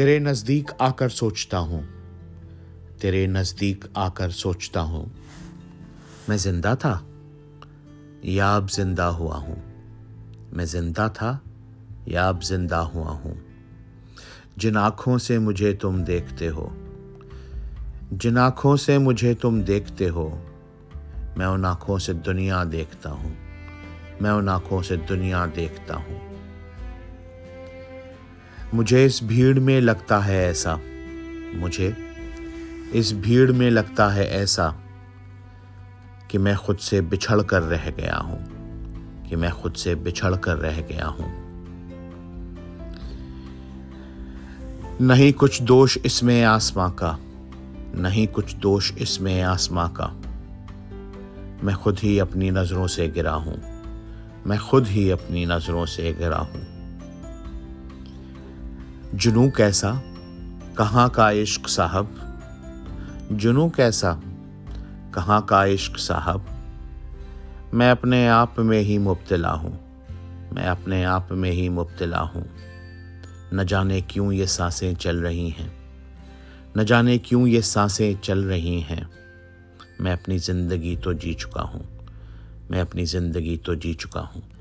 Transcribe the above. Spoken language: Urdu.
تیرے نزدیک آ کر سوچتا ہوں۔ تیرے نزدیک آ کر سوچتا ہوں۔ میں زندہ تھا۔ یا اب زندہ ہوا ہوں۔ میں زندہ تھا۔ یا اب زندہ ہوا ہوں۔ جن آنکھوں سے مجھے تم دیکھتے ہو۔ جن آنکھوں سے مجھے تم دیکھتے ہو۔ میں ان آنکھوں سے دنیا دیکھتا ہوں۔ میں ان آنکھوں سے دنیا دیکھتا ہوں۔ مجھے اس بھیڑ میں لگتا ہے ایسا۔ مجھے اس بھیڑ میں لگتا ہے ایسا کہ میں خود سے بچھڑ کر رہ گیا ہوں۔ کہ میں خود سے بچھڑ کر رہ گیا ہوں۔ نہیں کچھ دوش اس میں آسماں کا۔ نہیں کچھ دوش اس میں آسماں کا۔ میں خود ہی اپنی نظروں سے گرا ہوں۔ میں خود ہی اپنی نظروں سے گرا ہوں۔ جنو کیسا؟ کہاں کا عشق صاحب؟ جنو کیسا؟ کہاں کا عشق صاحب؟ میں اپنے آپ میں ہی مبتلا ہوں۔ میں اپنے آپ میں ہی مبتلا ہوں۔ نہ جانے کیوں یہ سانسیں چل رہی ہیں۔ نہ جانے کیوں یہ سانسیں چل رہی ہیں۔ میں اپنی زندگی تو جی چکا ہوں۔ میں اپنی زندگی تو جی چکا ہوں۔